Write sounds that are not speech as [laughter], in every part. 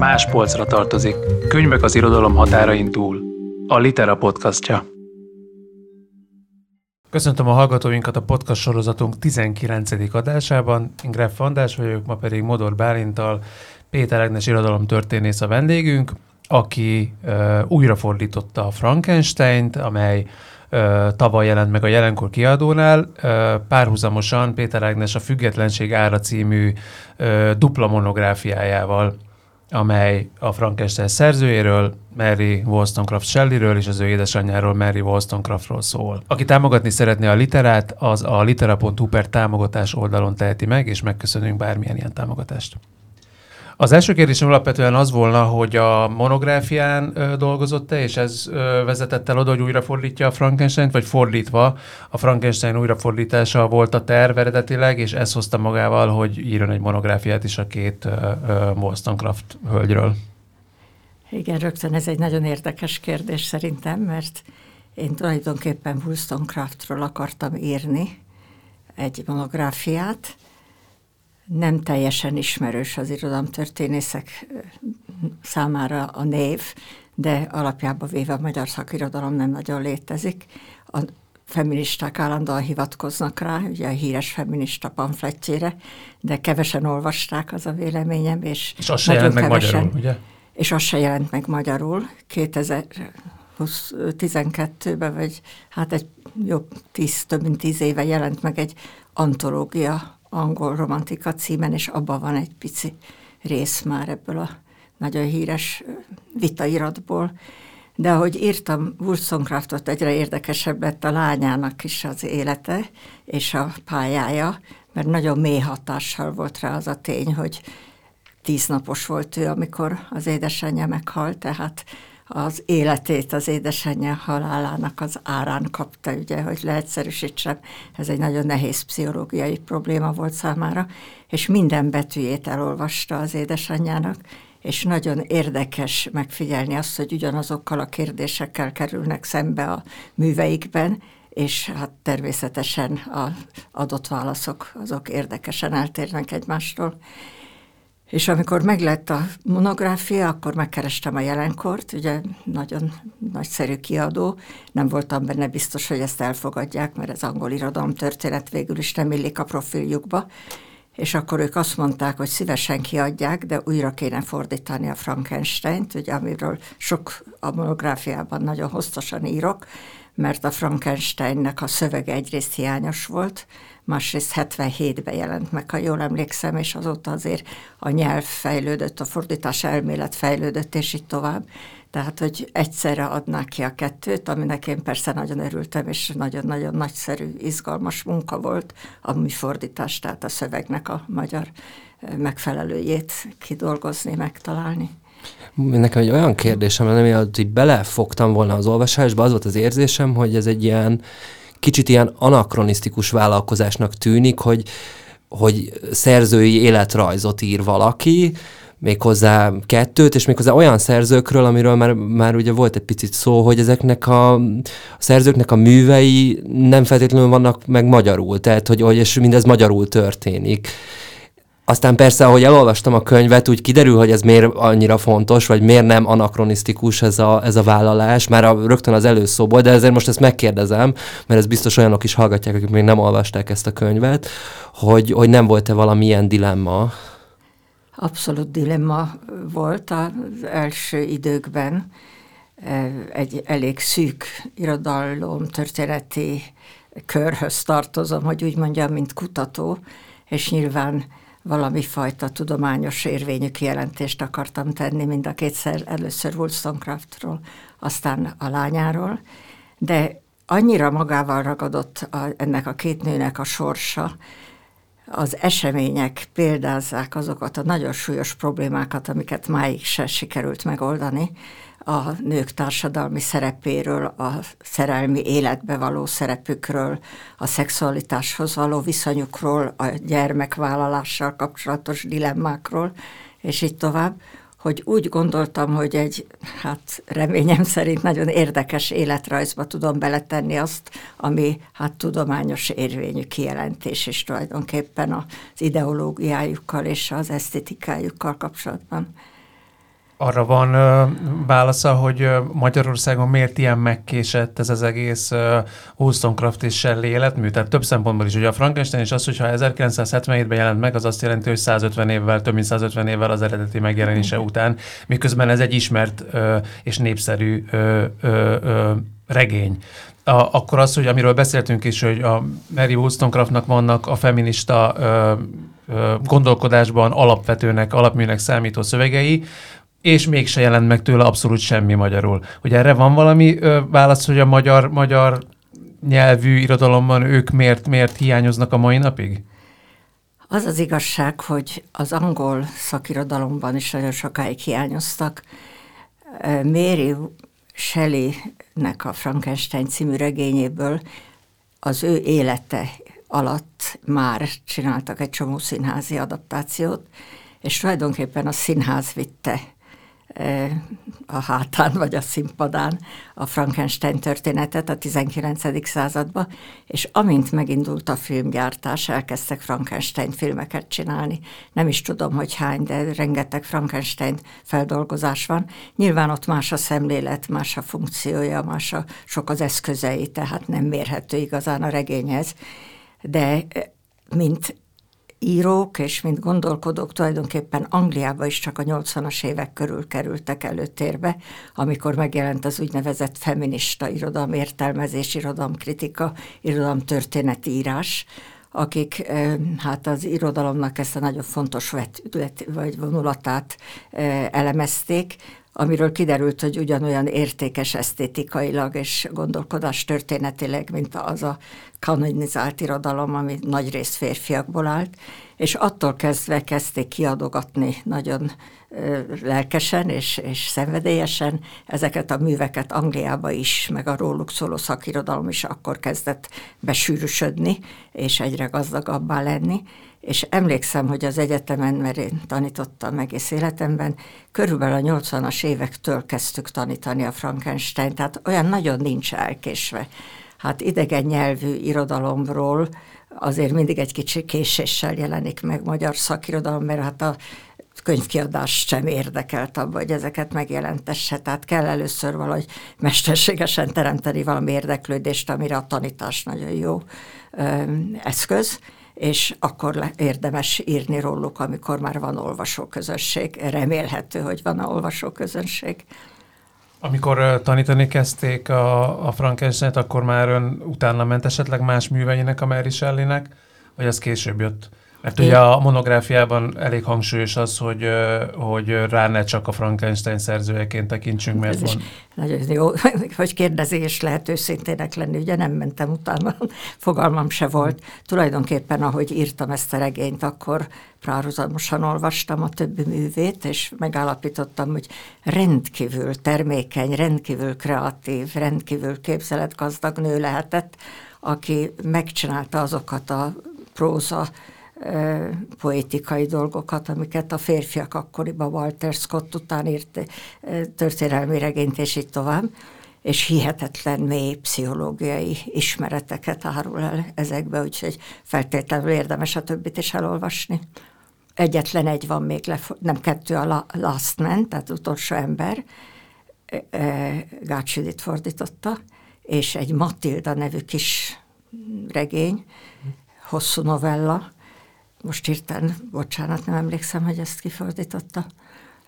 más polcra tartozik. Könyvek az irodalom határain túl. A Litera podcastja. Köszöntöm a hallgatóinkat a podcast sorozatunk 19. adásában. Én Greff András vagyok, ma pedig Modor Bálintal Péter Ágnes irodalomtörténész a vendégünk, aki uh, újrafordította a Frankenstein-t, amely tavaly jelent meg a jelenkor kiadónál. Uh, párhuzamosan Péter Ágnes a Függetlenség ára című dupla monográfiájával amely a Frankenstein szerzőjéről, Mary Wollstonecraft Shelleyről és az ő édesanyjáról, Mary Wollstonecraftról szól. Aki támogatni szeretné a literát, az a litera.hu per támogatás oldalon teheti meg, és megköszönünk bármilyen ilyen támogatást. Az első kérdésem alapvetően az volna, hogy a monográfián dolgozott-e, és ez vezetett el oda, hogy újrafordítja a Frankenstein-t, vagy fordítva a Frankenstein újrafordítása volt a terv eredetileg, és ez hozta magával, hogy írjon egy monográfiát is a két Wollstonecraft hölgyről. Igen, rögtön ez egy nagyon érdekes kérdés szerintem, mert én tulajdonképpen Wollstonecraftról akartam írni egy monográfiát, nem teljesen ismerős az irodalomtörténészek számára a név, de alapjában véve a magyar szakirodalom nem nagyon létezik. A feministák állandóan hivatkoznak rá, ugye a híres feminista pamfletjére, de kevesen olvasták az a véleményem, és, és az se jelent meg magyarul, ugye? És az se jelent meg magyarul. 2012-ben, vagy hát egy jó tíz, több mint tíz éve jelent meg egy antológia angol romantika címen, és abban van egy pici rész már ebből a nagyon híres vitairatból. De ahogy írtam Wollstonecraftot, egyre érdekesebb lett a lányának is az élete és a pályája, mert nagyon mély hatással volt rá az a tény, hogy tíz napos volt ő, amikor az édesanyja meghalt, tehát az életét az édesanyja halálának az árán kapta, ugye, hogy leegyszerűsítsem, ez egy nagyon nehéz pszichológiai probléma volt számára, és minden betűjét elolvasta az édesanyjának, és nagyon érdekes megfigyelni azt, hogy ugyanazokkal a kérdésekkel kerülnek szembe a műveikben, és hát természetesen az adott válaszok azok érdekesen eltérnek egymástól. És amikor meglett a monográfia, akkor megkerestem a jelenkort, ugye nagyon nagyszerű kiadó, nem voltam benne biztos, hogy ezt elfogadják, mert ez angol irodalom történet végül is nem illik a profiljukba, és akkor ők azt mondták, hogy szívesen kiadják, de újra kéne fordítani a Frankenstein-t, ugye, amiről sok a monográfiában nagyon hosszasan írok, mert a Frankensteinnek a szövege egyrészt hiányos volt, másrészt 77-ben jelent meg, ha jól emlékszem, és azóta azért a nyelv fejlődött, a fordítás elmélet fejlődött, és így tovább. Tehát, hogy egyszerre adnák ki a kettőt, aminek én persze nagyon örültem, és nagyon-nagyon nagyszerű, izgalmas munka volt a műfordítás, tehát a szövegnek a magyar megfelelőjét kidolgozni, megtalálni. Nekem egy olyan kérdésem lenne, mielőtt így belefogtam volna az olvasásba, az volt az érzésem, hogy ez egy ilyen kicsit ilyen anakronisztikus vállalkozásnak tűnik, hogy, hogy szerzői életrajzot ír valaki, méghozzá kettőt, és méghozzá olyan szerzőkről, amiről már, már ugye volt egy picit szó, hogy ezeknek a, a szerzőknek a művei nem feltétlenül vannak meg magyarul, tehát hogy, hogy és mindez magyarul történik. Aztán persze, ahogy elolvastam a könyvet, úgy kiderül, hogy ez miért annyira fontos, vagy miért nem anakronisztikus ez a, ez a vállalás, már a, rögtön az előszóból, de ezért most ezt megkérdezem, mert ez biztos olyanok is hallgatják, akik még nem olvasták ezt a könyvet, hogy, hogy nem volt-e valamilyen dilemma? Abszolút dilemma volt az első időkben. Egy elég szűk irodalom történeti körhöz tartozom, hogy úgy mondjam, mint kutató, és nyilván valami fajta tudományos érvényű kijelentést akartam tenni, mind a kétszer, először Wollstonecraftról, aztán a lányáról, de annyira magával ragadott a, ennek a két nőnek a sorsa, az események példázzák azokat a nagyon súlyos problémákat, amiket máig se sikerült megoldani, a nők társadalmi szerepéről, a szerelmi életbe való szerepükről, a szexualitáshoz való viszonyukról, a gyermekvállalással kapcsolatos dilemmákról, és így tovább, hogy úgy gondoltam, hogy egy, hát reményem szerint nagyon érdekes életrajzba tudom beletenni azt, ami hát tudományos érvényű kijelentés is tulajdonképpen az ideológiájukkal és az esztetikájukkal kapcsolatban. Arra van ö, válasza, hogy ö, Magyarországon miért ilyen megkésett ez az egész ö, Wollstonecraft és Shelley életmű? Tehát több szempontból is. Ugye a Frankenstein is az, hogyha 1977-ben jelent meg, az azt jelenti, hogy 150 évvel, több mint 150 évvel az eredeti megjelenése mm. után, miközben ez egy ismert ö, és népszerű ö, ö, ö, regény. A, akkor az, hogy amiről beszéltünk is, hogy a Mary Wollstonecraftnak vannak a feminista ö, ö, gondolkodásban alapvetőnek, alapműnek számító szövegei, és mégse jelent meg tőle abszolút semmi magyarul. Hogy erre van valami ö, válasz, hogy a magyar, magyar nyelvű irodalomban ők miért, miért hiányoznak a mai napig? Az az igazság, hogy az angol szakirodalomban is nagyon sokáig hiányoztak. Mary Shelley-nek a Frankenstein című regényéből az ő élete alatt már csináltak egy csomó színházi adaptációt, és tulajdonképpen a színház vitte a hátán vagy a színpadán a Frankenstein történetet a 19. században, és amint megindult a filmgyártás, elkezdtek Frankenstein filmeket csinálni. Nem is tudom, hogy hány, de rengeteg Frankenstein feldolgozás van. Nyilván ott más a szemlélet, más a funkciója, más a sok az eszközei, tehát nem mérhető igazán a regényhez. De mint írók és mint gondolkodók tulajdonképpen Angliába is csak a 80-as évek körül kerültek előtérbe, amikor megjelent az úgynevezett feminista irodalom, értelmezés, irodalomkritika, irodalomtörténeti írás, akik hát az irodalomnak ezt a nagyon fontos vet, vagy vonulatát elemezték, amiről kiderült, hogy ugyanolyan értékes esztétikailag és gondolkodás történetileg, mint az a kanonizált irodalom, ami nagy rész férfiakból állt, és attól kezdve kezdték kiadogatni nagyon lelkesen és, és szenvedélyesen ezeket a műveket Angliába is, meg a róluk szóló szakirodalom is akkor kezdett besűrűsödni, és egyre gazdagabbá lenni, és emlékszem, hogy az egyetemen, mert én tanítottam egész életemben, körülbelül a 80-as évektől kezdtük tanítani a Frankenstein, tehát olyan nagyon nincs elkésve. Hát idegen nyelvű irodalomról azért mindig egy kicsi késéssel jelenik meg magyar szakirodalom, mert hát a könyvkiadást sem érdekelt abba, hogy ezeket megjelentesse. Tehát kell először valahogy mesterségesen teremteni valami érdeklődést, amire a tanítás nagyon jó ö, eszköz és akkor érdemes írni róluk, amikor már van olvasóközönség. Remélhető, hogy van a olvasóközönség. Amikor tanítani kezdték a, a Frankenstein-t, akkor már ön utána ment esetleg más műveinek, a Mary Shelley-nek, vagy az később jött? Mert ugye a monográfiában elég hangsúlyos az, hogy, hogy rá ne csak a Frankenstein szerzőjeként tekintsünk, mert van... Nagyon jó, [laughs] hogy kérdezés lehet őszintének lenni, ugye nem mentem utána, [laughs] fogalmam se volt. Tulajdonképpen, ahogy írtam ezt a regényt, akkor párhuzamosan olvastam a többi művét, és megállapítottam, hogy rendkívül termékeny, rendkívül kreatív, rendkívül képzeletgazdag nő lehetett, aki megcsinálta azokat a próza poetikai dolgokat, amiket a férfiak akkoriban Walter Scott után írt történelmi regényt, és így tovább, és hihetetlen mély pszichológiai ismereteket árul el ezekbe, úgyhogy feltétlenül érdemes a többit is elolvasni. Egyetlen egy van még, nem kettő a Last Man, tehát utolsó ember, Gács fordította, és egy Matilda nevű kis regény, hosszú novella, most írtán, bocsánat, nem emlékszem, hogy ezt kifordította.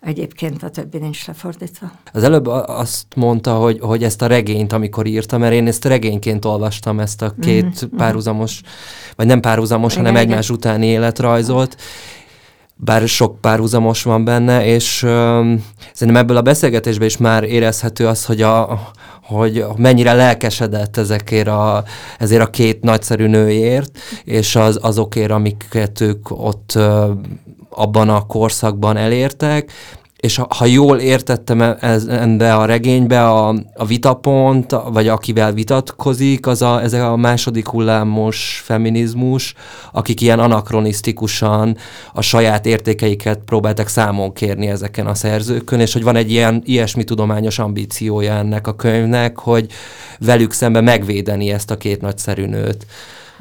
Egyébként a többi nincs lefordítva. Az előbb azt mondta, hogy, hogy ezt a regényt, amikor írta, mert én ezt regényként olvastam, ezt a két mm-hmm. párhuzamos, vagy nem párhuzamos, igen, hanem egymás igen. utáni életrajzolt, bár sok párhuzamos van benne, és um, szerintem ebből a beszélgetésben is már érezhető az, hogy, a, hogy mennyire lelkesedett ezekért a, ezért a két nagyszerű nőért, és az, azokért, amiket ők ott abban a korszakban elértek, és ha, ha jól értettem e, ebbe a regénybe, a, a vitapont, vagy akivel vitatkozik, az a, ez a második hullámos feminizmus, akik ilyen anakronisztikusan a saját értékeiket próbáltak számon kérni ezeken a szerzőkön, és hogy van egy ilyen ilyesmi tudományos ambíciója ennek a könyvnek, hogy velük szemben megvédeni ezt a két nagyszerű nőt.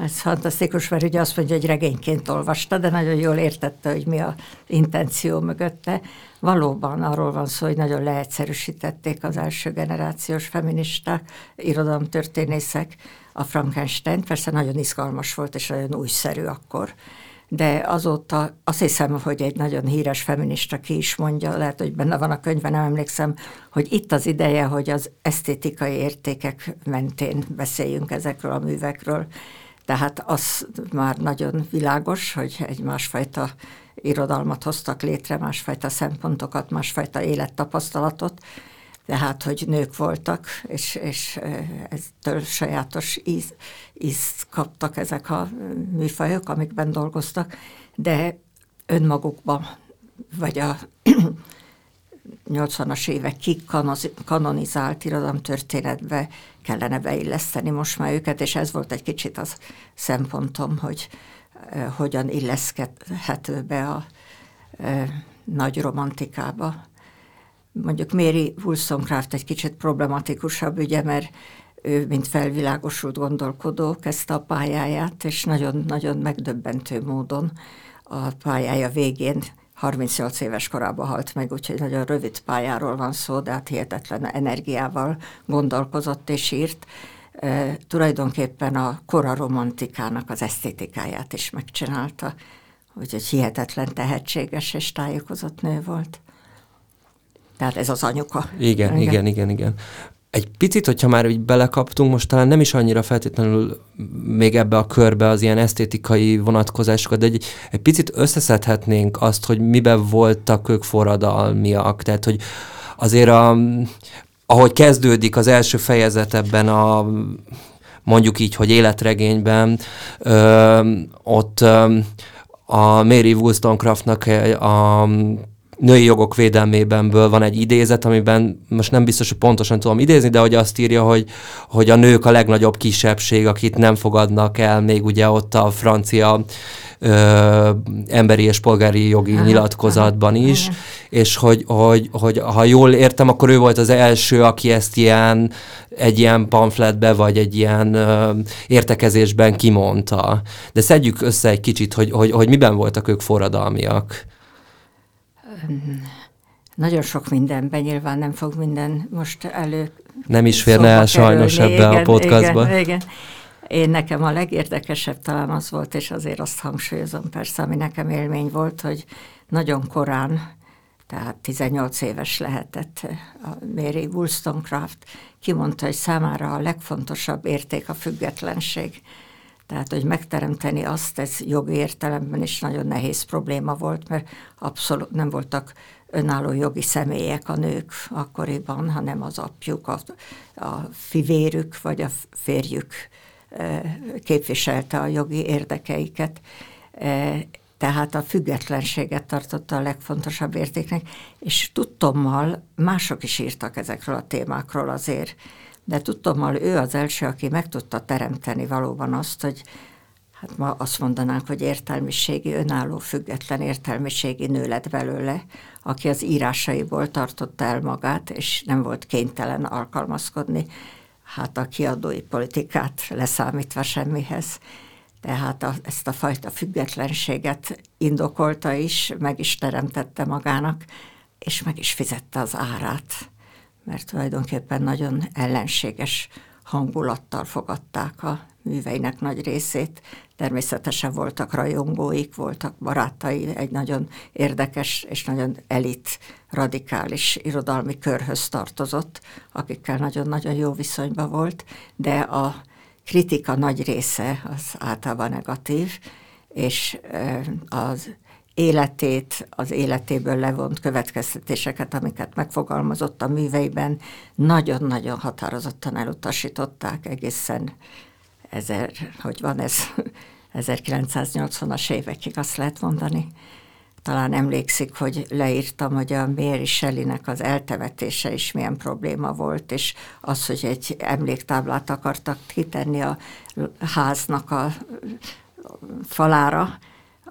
Ez fantasztikus, mert ugye azt mondja, hogy regényként olvasta, de nagyon jól értette, hogy mi a intenció mögötte. Valóban arról van szó, hogy nagyon leegyszerűsítették az első generációs feministák, irodalomtörténészek a Frankenstein, persze nagyon izgalmas volt, és nagyon újszerű akkor de azóta azt hiszem, hogy egy nagyon híres feminista ki is mondja, lehet, hogy benne van a könyvben, nem emlékszem, hogy itt az ideje, hogy az esztétikai értékek mentén beszéljünk ezekről a művekről. Tehát az már nagyon világos, hogy egy másfajta irodalmat hoztak létre, másfajta szempontokat, másfajta élettapasztalatot, tehát, hogy nők voltak, és, és eztől sajátos íz, ízt kaptak ezek a műfajok, amikben dolgoztak, de önmagukban, vagy a [clears throat] 80-as évek kikanonizált irodalomtörténetbe kellene beilleszteni most már őket, és ez volt egy kicsit az szempontom, hogy hogyan illeszkedhető be a nagy romantikába. Mondjuk Mary Wollstonecraft egy kicsit problematikusabb ügye, mert ő, mint felvilágosult gondolkodó, kezdte a pályáját, és nagyon-nagyon megdöbbentő módon a pályája végén 38 éves korában halt meg, úgyhogy nagyon rövid pályáról van szó, de hát hihetetlen energiával gondolkozott és írt. E, tulajdonképpen a kora romantikának az esztétikáját is megcsinálta, úgyhogy hihetetlen tehetséges és tájékozott nő volt. Tehát ez az anyuka. Igen, igen, igen, igen. igen. Egy picit, hogyha már így belekaptunk, most talán nem is annyira feltétlenül még ebbe a körbe az ilyen esztétikai vonatkozásokat, de egy, egy picit összeszedhetnénk azt, hogy miben voltak ők forradalmiak. Tehát, hogy azért a, ahogy kezdődik az első fejezet ebben a mondjuk így, hogy életregényben, ö, ott ö, a Mary Wollstonecraftnak a női jogok védelmébenből van egy idézet, amiben most nem biztos, hogy pontosan tudom idézni, de hogy azt írja, hogy, hogy a nők a legnagyobb kisebbség, akit nem fogadnak el, még ugye ott a francia ö, emberi és polgári jogi aha, nyilatkozatban aha, is, aha. és hogy, hogy, hogy ha jól értem, akkor ő volt az első, aki ezt ilyen egy ilyen pamfletbe, vagy egy ilyen ö, értekezésben kimondta. De szedjük össze egy kicsit, hogy, hogy, hogy miben voltak ők forradalmiak nagyon sok mindenben, nyilván nem fog minden most elő. Nem is férne el sajnos ebbe igen, a podcastba. Igen, igen. Én nekem a legérdekesebb talán az volt, és azért azt hangsúlyozom persze, ami nekem élmény volt, hogy nagyon korán, tehát 18 éves lehetett a Mary Wollstonecraft, kimondta, hogy számára a legfontosabb érték a függetlenség. Tehát, hogy megteremteni azt, ez jogi értelemben is nagyon nehéz probléma volt, mert abszolút nem voltak önálló jogi személyek a nők akkoriban, hanem az apjuk, a, a fivérük vagy a férjük képviselte a jogi érdekeiket. Tehát a függetlenséget tartotta a legfontosabb értéknek, és tudtommal mások is írtak ezekről a témákról azért de tudtommal ő az első, aki meg tudta teremteni valóban azt, hogy hát ma azt mondanánk, hogy értelmiségi, önálló, független értelmiségi nő lett belőle, aki az írásaiból tartotta el magát, és nem volt kénytelen alkalmazkodni, hát a kiadói politikát leszámítva semmihez. Tehát a, ezt a fajta függetlenséget indokolta is, meg is teremtette magának, és meg is fizette az árát mert tulajdonképpen nagyon ellenséges hangulattal fogadták a műveinek nagy részét. Természetesen voltak rajongóik, voltak barátai, egy nagyon érdekes és nagyon elit, radikális irodalmi körhöz tartozott, akikkel nagyon-nagyon jó viszonyban volt, de a kritika nagy része az általában negatív, és az életét, az életéből levont következtetéseket, amiket megfogalmazott a műveiben, nagyon-nagyon határozottan elutasították egészen ezer, hogy van ez, [laughs] 1980-as évekig azt lehet mondani. Talán emlékszik, hogy leírtam, hogy a Mary Shelley-nek az eltevetése is milyen probléma volt, és az, hogy egy emléktáblát akartak kitenni a háznak a falára,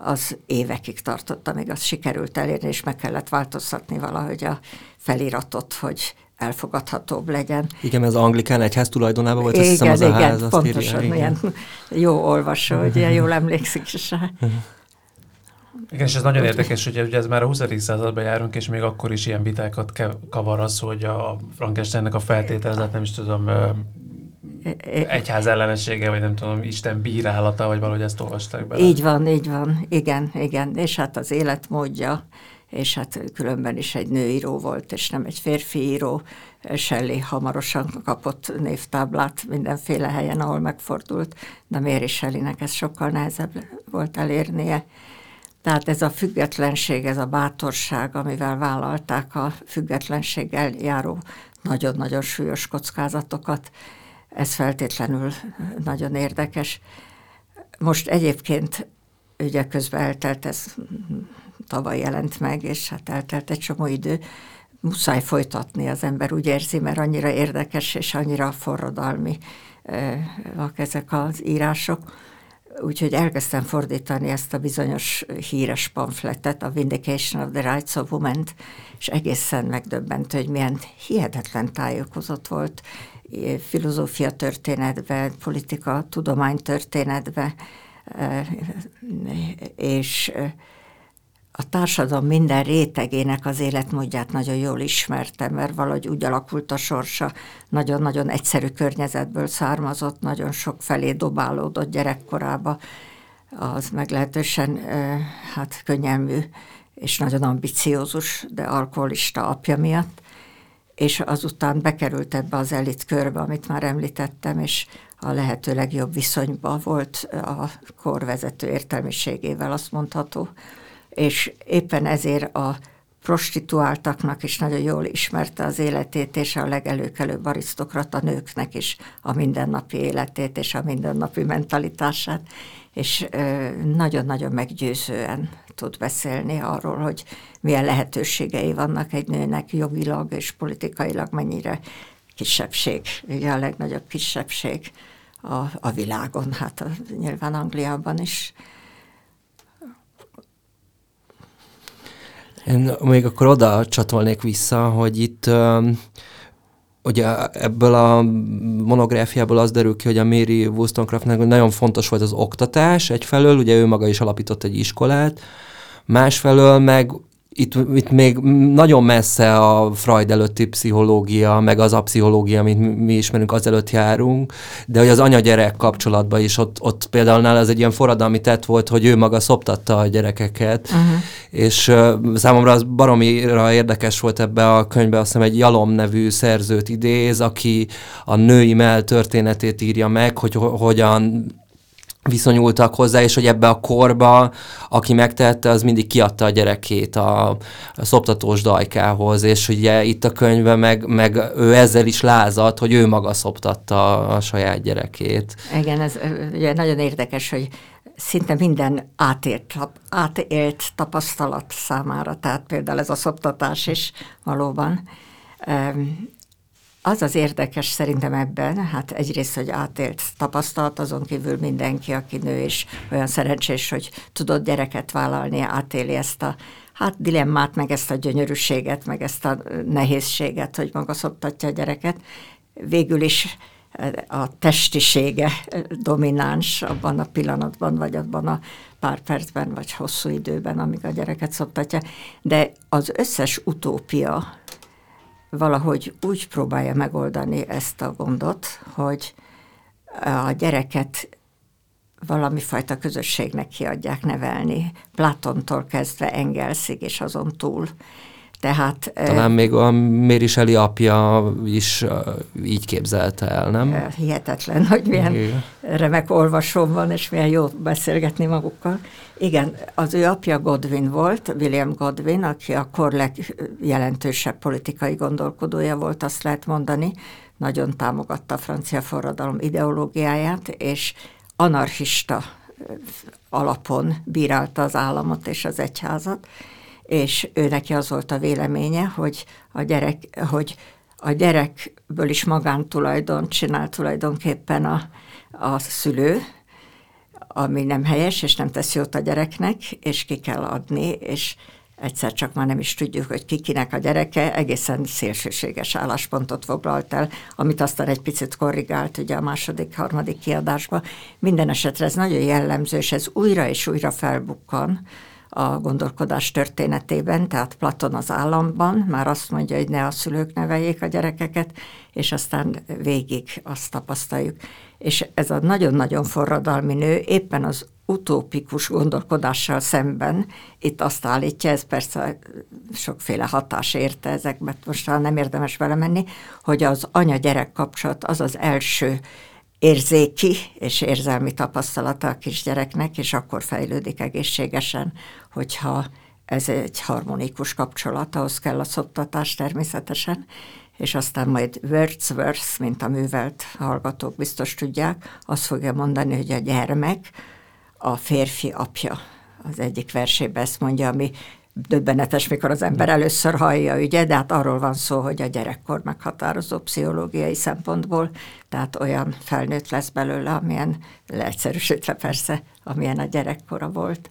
az évekig tartott, amíg azt sikerült elérni, és meg kellett változtatni valahogy a feliratot, hogy elfogadhatóbb legyen. Igen, ez az anglikán egyház tulajdonában volt, igen, azt hiszem az igen, a ház. pontosan, írja, ilyen jó olvasó, hogy ilyen jól emlékszik is rá. Igen, és ez nagyon érdekes, hogy ugye ez már a 20. században járunk, és még akkor is ilyen vitákat kavar az, hogy a Frankensteinnek a feltételezett, nem is tudom, egyház ellenessége, vagy nem tudom, Isten bírálata, vagy valahogy ezt olvasták bele. Így van, így van, igen, igen, és hát az életmódja, és hát különben is egy nőíró volt, és nem egy férfi író. Shelley hamarosan kapott névtáblát mindenféle helyen, ahol megfordult, de Mary Shelleynek ez sokkal nehezebb volt elérnie. Tehát ez a függetlenség, ez a bátorság, amivel vállalták a függetlenséggel járó nagyon-nagyon súlyos kockázatokat, ez feltétlenül nagyon érdekes. Most egyébként ugye közben eltelt, ez tavaly jelent meg, és hát eltelt egy csomó idő, muszáj folytatni az ember, úgy érzi, mert annyira érdekes és annyira forradalmi ezek az írások Úgyhogy elkezdtem fordítani ezt a bizonyos híres pamfletet, a Vindication of the Rights of Women, és egészen megdöbbentő, hogy milyen hihetetlen tájékozott volt filozófia történetbe, politika, tudomány történetbe, és a társadalom minden rétegének az életmódját nagyon jól ismertem, mert valahogy úgy alakult a sorsa, nagyon-nagyon egyszerű környezetből származott, nagyon sok felé dobálódott gyerekkorába, az meglehetősen hát könnyelmű és nagyon ambiciózus, de alkoholista apja miatt, és azután bekerült ebbe az elit körbe, amit már említettem, és a lehető legjobb viszonyban volt a korvezető értelmiségével, azt mondható, és éppen ezért a prostituáltaknak is nagyon jól ismerte az életét, és a legelőkelőbb arisztokrata nőknek is a mindennapi életét és a mindennapi mentalitását, és nagyon-nagyon meggyőzően tud beszélni arról, hogy milyen lehetőségei vannak egy nőnek jogilag és politikailag mennyire kisebbség, ugye a legnagyobb kisebbség a, a világon, hát a, nyilván Angliában is. Én még akkor oda csatolnék vissza, hogy itt ugye ebből a monográfiából az derül ki, hogy a Mary Wollstonecraftnak nagyon fontos volt az oktatás egyfelől, ugye ő maga is alapított egy iskolát, másfelől meg itt, itt még nagyon messze a Freud előtti pszichológia, meg az a pszichológia, amit mi ismerünk, azelőtt járunk, de hogy az anya-gyerek kapcsolatban is ott, ott például nála ez egy ilyen forradalmi tett volt, hogy ő maga szoptatta a gyerekeket, uh-huh. és uh, számomra az baromira érdekes volt ebbe a könyvbe, azt hiszem egy Jalom nevű szerzőt idéz, aki a női mell történetét írja meg, hogy hogyan viszonyultak hozzá, és hogy ebbe a korba, aki megtette, az mindig kiadta a gyerekét a, a szoptatós dajkához, és ugye itt a könyvben meg, meg ő ezzel is lázadt, hogy ő maga szoptatta a saját gyerekét. Igen, ez ugye nagyon érdekes, hogy szinte minden átélt, átélt tapasztalat számára, tehát például ez a szoptatás is valóban. Az az érdekes szerintem ebben, hát egyrészt, hogy átélt tapasztalat, azon kívül mindenki, aki nő, és olyan szerencsés, hogy tudott gyereket vállalni, átéli ezt a hát dilemmát, meg ezt a gyönyörűséget, meg ezt a nehézséget, hogy maga szoptatja a gyereket. Végül is eh, a testisége domináns abban a pillanatban, vagy abban a pár percben, vagy hosszú időben, amíg a gyereket szoptatja. De az összes utópia, valahogy úgy próbálja megoldani ezt a gondot, hogy a gyereket valami fajta közösségnek kiadják nevelni, Platontól kezdve Engelsig és azon túl. Tehát, Talán még a Shelley apja is így képzelte el, nem? Hihetetlen, hogy milyen Igen. remek olvasóm van, és milyen jó beszélgetni magukkal. Igen, az ő apja Godwin volt, William Godwin, aki a kor legjelentősebb politikai gondolkodója volt, azt lehet mondani, nagyon támogatta a francia forradalom ideológiáját, és anarchista alapon bírálta az államot és az egyházat, és ő neki az volt a véleménye, hogy a gyerek, hogy a gyerekből is magántulajdon csinál tulajdonképpen a, a szülő, ami nem helyes, és nem tesz jót a gyereknek, és ki kell adni, és egyszer csak már nem is tudjuk, hogy kikinek a gyereke, egészen szélsőséges álláspontot foglalt el, amit aztán egy picit korrigált ugye a második, harmadik kiadásba. Minden esetre ez nagyon jellemző, és ez újra és újra felbukkan a gondolkodás történetében, tehát Platon az államban már azt mondja, hogy ne a szülők neveljék a gyerekeket, és aztán végig azt tapasztaljuk. És ez a nagyon-nagyon forradalmi nő éppen az utópikus gondolkodással szemben itt azt állítja, ez persze sokféle hatás érte ezekbe, most nem érdemes vele menni, hogy az anya-gyerek kapcsolat az az első érzéki és érzelmi tapasztalata a kisgyereknek, és akkor fejlődik egészségesen, hogyha ez egy harmonikus kapcsolat, ahhoz kell a szoptatás természetesen, és aztán majd Wordsworth, mint a művelt hallgatók biztos tudják, azt fogja mondani, hogy a gyermek a férfi apja. Az egyik versében ezt mondja, ami döbbenetes, mikor az ember először hallja, ugye, de hát arról van szó, hogy a gyerekkor meghatározó pszichológiai szempontból, tehát olyan felnőtt lesz belőle, amilyen leegyszerűsítve persze, amilyen a gyerekkora volt.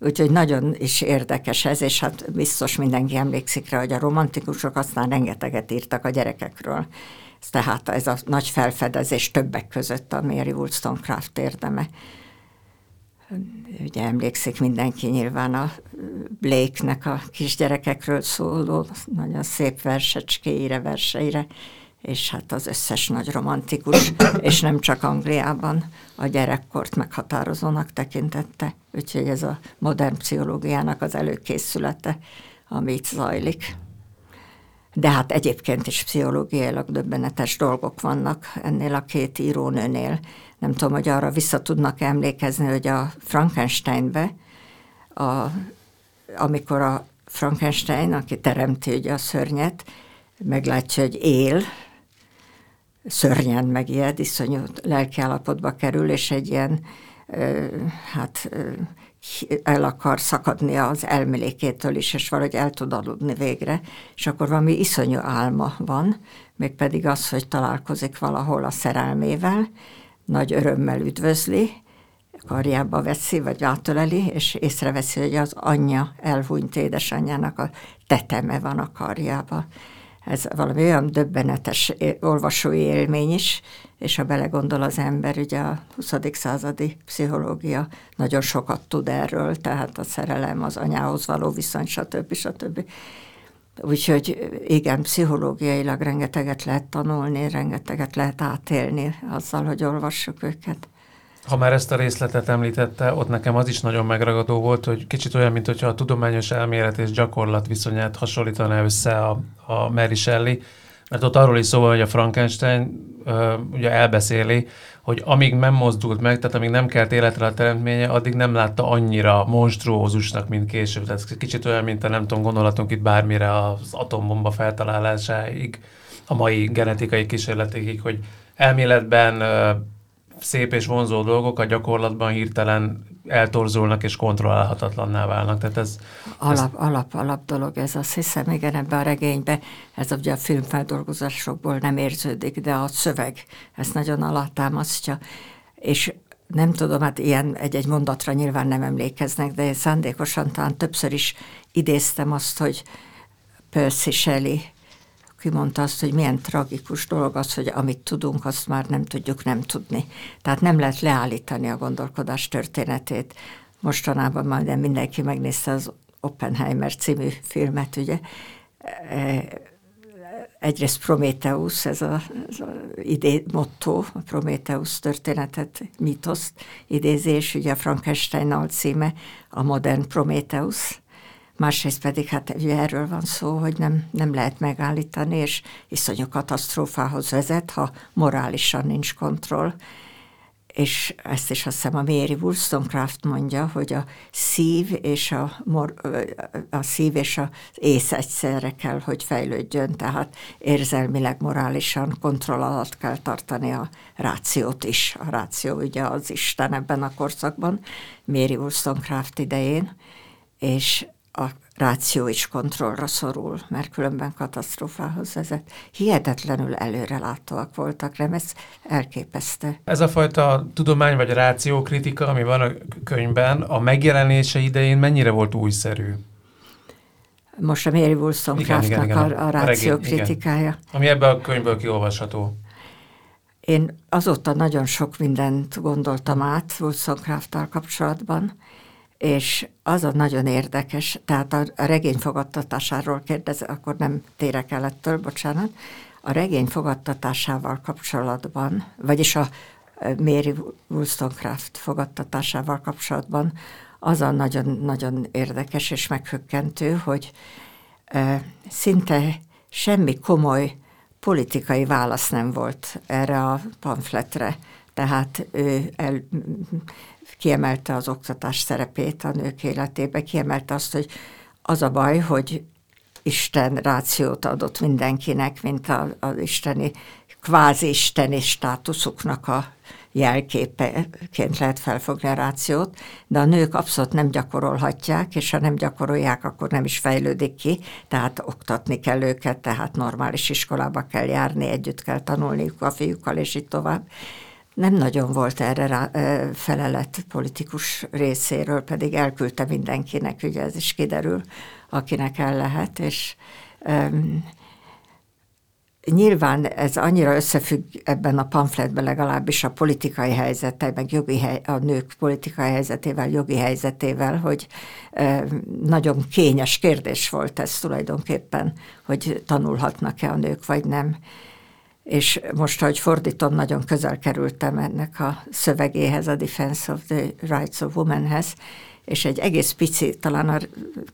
Úgyhogy nagyon is érdekes ez, és hát biztos mindenki emlékszik rá, hogy a romantikusok aztán rengeteget írtak a gyerekekről. Tehát ez a nagy felfedezés többek között a Mary Wollstonecraft érdeme ugye emlékszik mindenki nyilván a Blake-nek a kisgyerekekről szóló nagyon szép versecskéire, verseire, és hát az összes nagy romantikus, és nem csak Angliában a gyerekkort meghatározónak tekintette. Úgyhogy ez a modern pszichológiának az előkészülete, amit zajlik. De hát egyébként is pszichológiailag döbbenetes dolgok vannak ennél a két írónőnél nem tudom, hogy arra vissza tudnak emlékezni, hogy a Frankensteinbe, a, amikor a Frankenstein, aki teremti ugye a szörnyet, meglátja, hogy él, szörnyen megijed, iszonyú lelkiállapotba kerül, és egy ilyen, hát el akar szakadni az elmélékétől is, és valahogy el tud aludni végre, és akkor valami iszonyú álma van, mégpedig az, hogy találkozik valahol a szerelmével, nagy örömmel üdvözli, karjába veszi, vagy átöleli, és észreveszi, hogy az anyja elhunyt édesanyjának a teteme van a karjába. Ez valami olyan döbbenetes olvasói élmény is, és ha belegondol az ember, ugye a 20. századi pszichológia nagyon sokat tud erről, tehát a szerelem, az anyához való viszony, stb. stb. Úgyhogy igen, pszichológiailag rengeteget lehet tanulni, rengeteget lehet átélni azzal, hogy olvassuk őket. Ha már ezt a részletet említette, ott nekem az is nagyon megragadó volt, hogy kicsit olyan, mint hogyha a tudományos elmélet és gyakorlat viszonyát hasonlítaná össze a, a Mary Shelley, mert ott arról is szó van, hogy a Frankenstein ugye elbeszéli, hogy amíg nem mozdult meg, tehát amíg nem kelt életre a teremtménye, addig nem látta annyira monstruózusnak, mint később. Tehát kicsit olyan, mint a nem tudom, gondolatunk itt bármire az atombomba feltalálásáig, a mai genetikai kísérletekig, hogy elméletben szép és vonzó dolgok a gyakorlatban hirtelen eltorzulnak és kontrollálhatatlanná válnak. Tehát ez, alap, ez... alap, alap dolog ez, azt hiszem, igen, ebben a regényben, ez ugye a filmfeldolgozásokból nem érződik, de a szöveg ezt nagyon alátámasztja, és nem tudom, hát ilyen egy-egy mondatra nyilván nem emlékeznek, de én szándékosan talán többször is idéztem azt, hogy Percy Shelley kimondta azt, hogy milyen tragikus dolog az, hogy amit tudunk, azt már nem tudjuk nem tudni. Tehát nem lehet leállítani a gondolkodás történetét. Mostanában majd mindenki megnézte az Oppenheimer című filmet, ugye. E, egyrészt Prometheus, ez a, ez a idé, motto, a Prometheus történetet, mitoszt idézés, ugye a Frankenstein alcíme, a modern Prometheus, másrészt pedig hát ugye erről van szó, hogy nem, nem lehet megállítani, és iszonyú katasztrófához vezet, ha morálisan nincs kontroll. És ezt is azt hiszem a Mary Wollstonecraft mondja, hogy a szív és a, mor, a szív és az ész egyszerre kell, hogy fejlődjön, tehát érzelmileg, morálisan kontroll alatt kell tartani a rációt is. A ráció ugye az Isten ebben a korszakban, Mary Wollstonecraft idején, és ráció is kontrollra szorul, mert különben katasztrófához vezet. Hihetetlenül előrelátóak voltak, nem ez elképesztő. Ez a fajta tudomány vagy ráció kritika, ami van a könyvben, a megjelenése idején mennyire volt újszerű? most a Mary Wollstonecraftnak a, a ráció kritikája. Ami ebben a könyvből kiolvasható. Én azóta nagyon sok mindent gondoltam át Wollstonecraft-tal kapcsolatban, és az a nagyon érdekes, tehát a, a regény fogadtatásáról kérdez, akkor nem térek el ettől, bocsánat, a regény fogadtatásával kapcsolatban, vagyis a Mary Wollstonecraft fogadtatásával kapcsolatban az a nagyon-nagyon érdekes és meghökkentő, hogy e, szinte semmi komoly politikai válasz nem volt erre a pamfletre. Tehát ő el, kiemelte az oktatás szerepét a nők életébe, kiemelte azt, hogy az a baj, hogy Isten rációt adott mindenkinek, mint az isteni, kvázi isteni státuszuknak a jelképeként lehet felfogni a rációt, de a nők abszolút nem gyakorolhatják, és ha nem gyakorolják, akkor nem is fejlődik ki, tehát oktatni kell őket, tehát normális iskolába kell járni, együtt kell tanulniuk a fiúkkal, és így tovább. Nem nagyon volt erre rá, felelet politikus részéről, pedig elküldte mindenkinek, ugye ez is kiderül, akinek el lehet, és um, Nyilván ez annyira összefügg ebben a pamfletben legalábbis a politikai helyzettel, meg jogi hely, a nők politikai helyzetével, jogi helyzetével, hogy e, nagyon kényes kérdés volt ez tulajdonképpen, hogy tanulhatnak-e a nők, vagy nem. És most, ahogy fordítom, nagyon közel kerültem ennek a szövegéhez, a Defense of the Rights of Womenhez, és egy egész pici, talán a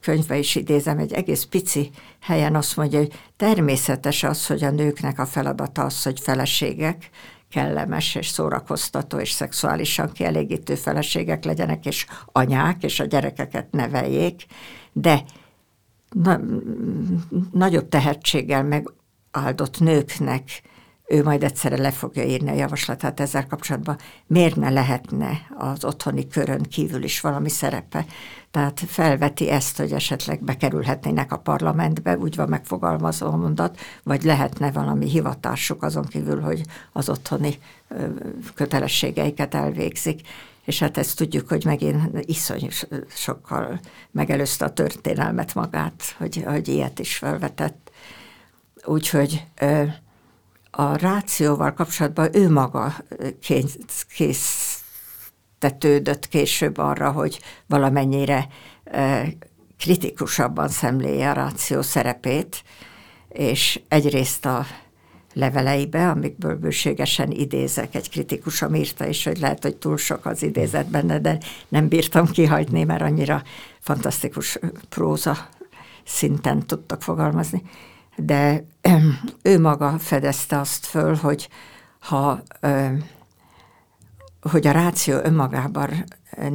könyvbe is idézem, egy egész pici helyen azt mondja, hogy természetes az, hogy a nőknek a feladata az, hogy feleségek, kellemes és szórakoztató és szexuálisan kielégítő feleségek legyenek, és anyák, és a gyerekeket neveljék, de na, nagyobb tehetséggel megáldott nőknek ő majd egyszerre le fogja írni a javaslatát ezzel kapcsolatban, miért ne lehetne az otthoni körön kívül is valami szerepe. Tehát felveti ezt, hogy esetleg bekerülhetnének a parlamentbe, úgy van megfogalmazva a mondat, vagy lehetne valami hivatásuk azon kívül, hogy az otthoni kötelességeiket elvégzik. És hát ezt tudjuk, hogy megint iszony sokkal megelőzte a történelmet magát, hogy, hogy ilyet is felvetett. Úgyhogy a rációval kapcsolatban ő maga késztetődött később arra, hogy valamennyire kritikusabban szemléje a ráció szerepét, és egyrészt a leveleibe, amikből bőségesen idézek, egy kritikusom írta is, hogy lehet, hogy túl sok az idézet benne, de nem bírtam kihagyni, mert annyira fantasztikus próza szinten tudtak fogalmazni de ő maga fedezte azt föl, hogy ha hogy a ráció önmagában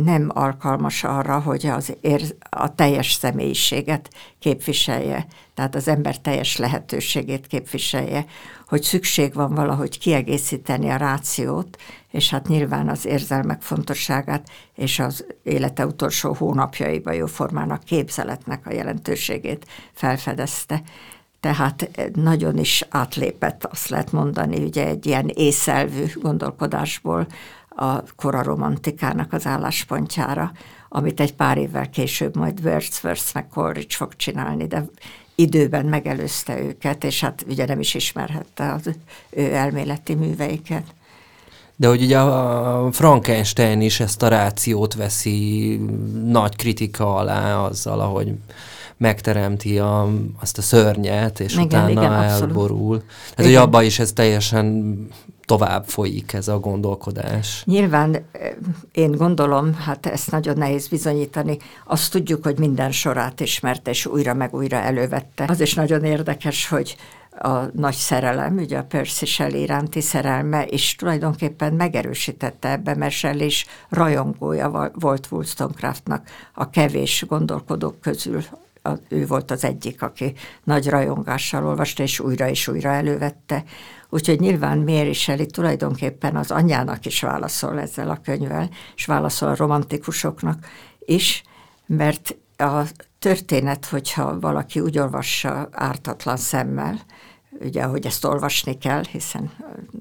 nem alkalmas arra, hogy az ér, a teljes személyiséget képviselje, tehát az ember teljes lehetőségét képviselje, hogy szükség van valahogy kiegészíteni a rációt, és hát nyilván az érzelmek fontosságát és az élete utolsó hónapjaiban jóformának képzeletnek a jelentőségét felfedezte tehát nagyon is átlépett, azt lehet mondani, ugye egy ilyen észelvű gondolkodásból a kora romantikának az álláspontjára, amit egy pár évvel később majd Wordsworth meg Coleridge fog csinálni, de időben megelőzte őket, és hát ugye nem is ismerhette az ő elméleti műveiket. De hogy ugye a Frankenstein is ezt a rációt veszi nagy kritika alá azzal, ahogy megteremti a, azt a szörnyet, és igen, utána igen, elborul. Hát, hogy abban is ez teljesen tovább folyik ez a gondolkodás. Nyilván eh, én gondolom, hát ezt nagyon nehéz bizonyítani, azt tudjuk, hogy minden sorát ismerte, és újra meg újra elővette. Az is nagyon érdekes, hogy a nagy szerelem, ugye a Percy Shelley iránti szerelme, és tulajdonképpen megerősítette ebbe, mert Shelley is rajongója volt Wollstonecraftnak a kevés gondolkodók közül, ő volt az egyik, aki nagy rajongással olvasta, és újra és újra elővette. Úgyhogy nyilván Mary Shelley tulajdonképpen az anyjának is válaszol ezzel a könyvvel, és válaszol a romantikusoknak is, mert a történet, hogyha valaki úgy olvassa ártatlan szemmel, ugye, hogy ezt olvasni kell, hiszen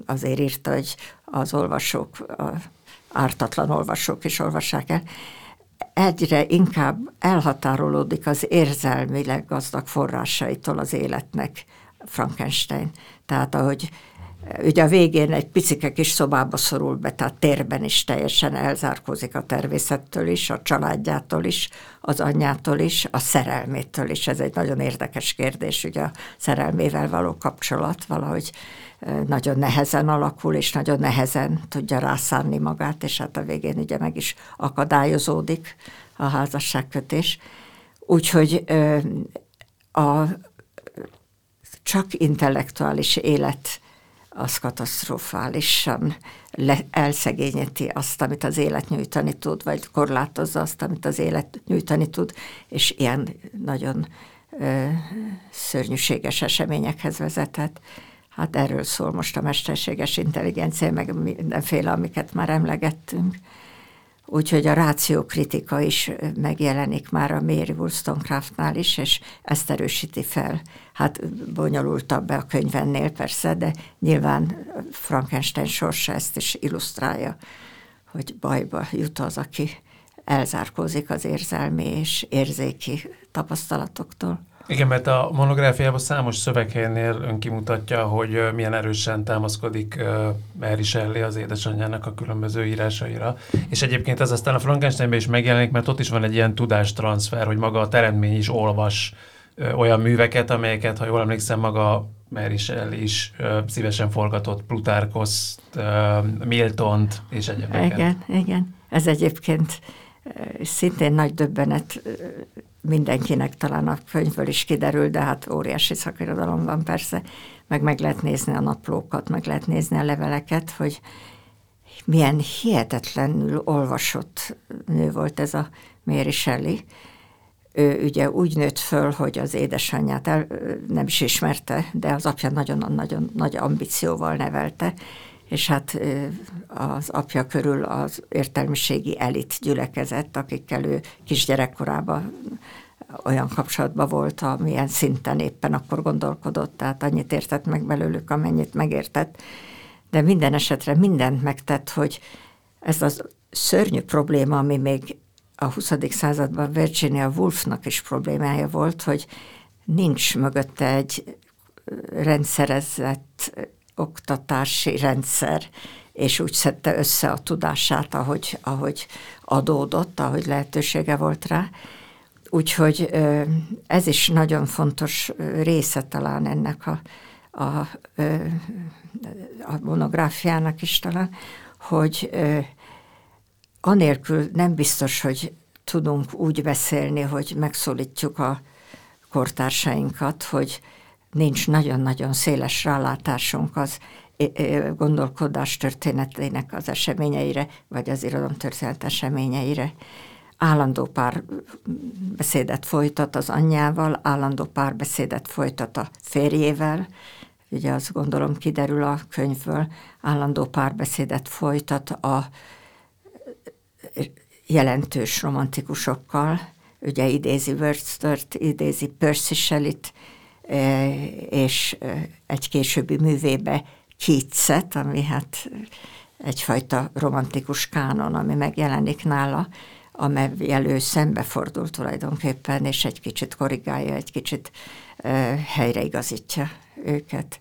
azért írta, hogy az olvasók, az ártatlan olvasók is olvassák el, egyre inkább elhatárolódik az érzelmileg gazdag forrásaitól az életnek Frankenstein. Tehát ahogy ugye a végén egy picike kis szobába szorul be, tehát térben is teljesen elzárkózik a természettől is, a családjától is, az anyjától is, a szerelmétől is. Ez egy nagyon érdekes kérdés, ugye a szerelmével való kapcsolat valahogy nagyon nehezen alakul, és nagyon nehezen tudja rászánni magát, és hát a végén ugye meg is akadályozódik a házasságkötés. Úgyhogy a csak intellektuális élet az katasztrofálisan le, elszegényeti azt, amit az élet nyújtani tud, vagy korlátozza azt, amit az élet nyújtani tud, és ilyen nagyon ö, szörnyűséges eseményekhez vezetett. Hát erről szól most a mesterséges intelligencia, meg mindenféle, amiket már emlegettünk. Úgyhogy a rációkritika is megjelenik már a Mary Wollstonecraftnál is, és ezt erősíti fel. Hát bonyolultabb a könyvennél persze, de nyilván Frankenstein sorsa ezt is illusztrálja, hogy bajba jut az, aki elzárkózik az érzelmi és érzéki tapasztalatoktól. Igen, mert a monográfiában számos szöveghelynél ön kimutatja, hogy milyen erősen támaszkodik Mary Shelley az édesanyjának a különböző írásaira. És egyébként ez aztán a Frankensteinben is megjelenik, mert ott is van egy ilyen tudástranszfer, hogy maga a teremtmény is olvas olyan műveket, amelyeket, ha jól emlékszem, maga Mary Shelley is szívesen forgatott Plutarkoszt, Miltont és egyebeket. Igen, igen. Ez egyébként szintén nagy döbbenet mindenkinek talán a könyvből is kiderül, de hát óriási szakirodalom van persze, meg meg lehet nézni a naplókat, meg lehet nézni a leveleket, hogy milyen hihetetlenül olvasott nő volt ez a Mary Shelley. Ő ugye úgy nőtt föl, hogy az édesanyját el, nem is ismerte, de az apja nagyon-nagyon nagy ambícióval nevelte, és hát az apja körül az értelmiségi elit gyülekezett, akikkel ő kisgyerekkorában olyan kapcsolatban volt, amilyen szinten éppen akkor gondolkodott, tehát annyit értett meg belőlük, amennyit megértett. De minden esetre mindent megtett, hogy ez az szörnyű probléma, ami még a 20. században Virginia Woolfnak is problémája volt, hogy nincs mögötte egy rendszerezett oktatási rendszer, és úgy szedte össze a tudását, ahogy, ahogy adódott, ahogy lehetősége volt rá. Úgyhogy ez is nagyon fontos része talán ennek a, a, a monográfiának is talán, hogy anélkül nem biztos, hogy tudunk úgy beszélni, hogy megszólítjuk a kortársainkat, hogy nincs nagyon-nagyon széles rálátásunk az gondolkodás történetének az eseményeire, vagy az irodalomtörténet eseményeire. Állandó pár beszédet folytat az anyjával, állandó pár beszédet folytat a férjével, ugye azt gondolom kiderül a könyvből, állandó párbeszédet folytat a jelentős romantikusokkal, ugye idézi Wordsworth, idézi Percy Shelley-t, és egy későbbi művébe Keatset, ami hát egyfajta romantikus kánon, ami megjelenik nála, amelyel szembefordul tulajdonképpen, és egy kicsit korrigálja, egy kicsit helyreigazítja őket.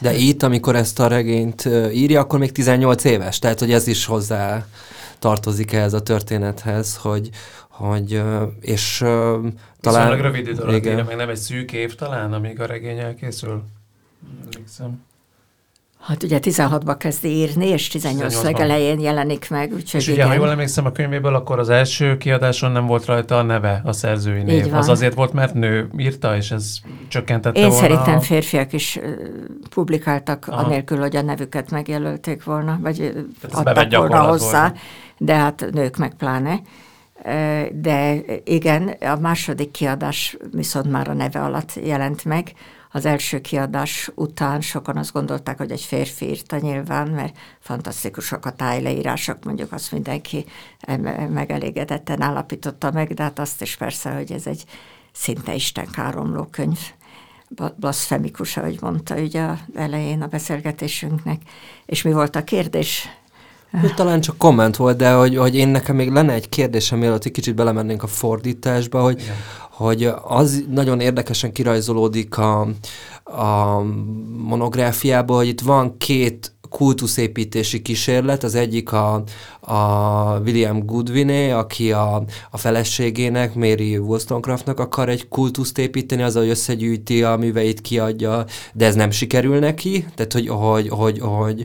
De itt, amikor ezt a regényt írja, akkor még 18 éves, tehát hogy ez is hozzá tartozik ehhez a történethez, hogy, hogy és uh, talán... Viszonylag rövid idő alatt írja, meg nem egy szűk év talán, amíg a regény elkészül. Emlékszem. Hát ugye 16-ba kezdi írni, és 18 legelején jelenik meg. Úgyhogy és ugye, igen. ha jól emlékszem a könyvéből, akkor az első kiadáson nem volt rajta a neve, a szerzői név. Az azért volt, mert nő írta, és ez csökkentette Én volna. szerintem férfiak is publikáltak, Aha. anélkül, hogy a nevüket megjelölték volna, vagy adtak volna hozzá, volna. de hát nők meg pláne. De igen, a második kiadás viszont már a neve alatt jelent meg, az első kiadás után sokan azt gondolták, hogy egy férfi írta nyilván, mert fantasztikusak a tájleírások, mondjuk azt mindenki megelégedetten állapította meg, de hát azt is persze, hogy ez egy szinte istenkáromló könyv blasfemikus, ahogy mondta ugye elején a beszélgetésünknek. És mi volt a kérdés? Talán csak komment volt, de hogy, hogy én nekem még lenne egy kérdésem, mielőtt egy kicsit belemennénk a fordításba, hogy, Igen. hogy az nagyon érdekesen kirajzolódik a, a monográfiából, hogy itt van két kultuszépítési kísérlet, az egyik a, a William Goodwiné, aki a, a feleségének, Mary Wollstonecraftnak akar egy kultuszt építeni, az, hogy összegyűjti a műveit, kiadja, de ez nem sikerül neki, tehát hogy, hogy, hogy, hogy,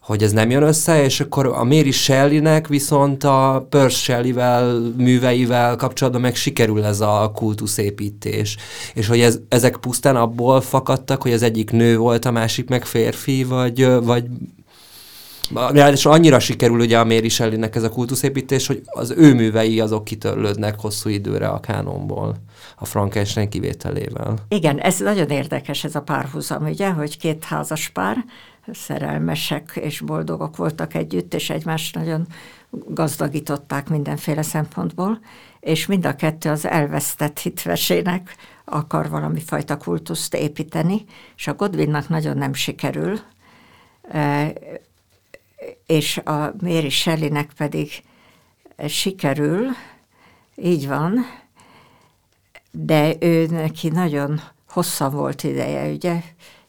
hogy ez nem jön össze, és akkor a Mary Shelley-nek viszont a Percy Shelley-vel, műveivel kapcsolatban meg sikerül ez a kultuszépítés. És hogy ez, ezek pusztán abból fakadtak, hogy az egyik nő volt, a másik meg férfi, vagy, vagy és annyira sikerül ugye a Mary Shelley-nek ez a kultuszépítés, hogy az ő művei azok kitörlődnek hosszú időre a kánonból, a Frankenstein kivételével. Igen, ez nagyon érdekes ez a párhuzam, ugye, hogy két házas pár, szerelmesek és boldogok voltak együtt, és egymást nagyon gazdagították mindenféle szempontból, és mind a kettő az elvesztett hitvesének akar valami fajta kultuszt építeni, és a Godwinnak nagyon nem sikerül, e, és a Mary Shelleynek pedig sikerül, így van, de ő neki nagyon hosszan volt ideje, ugye,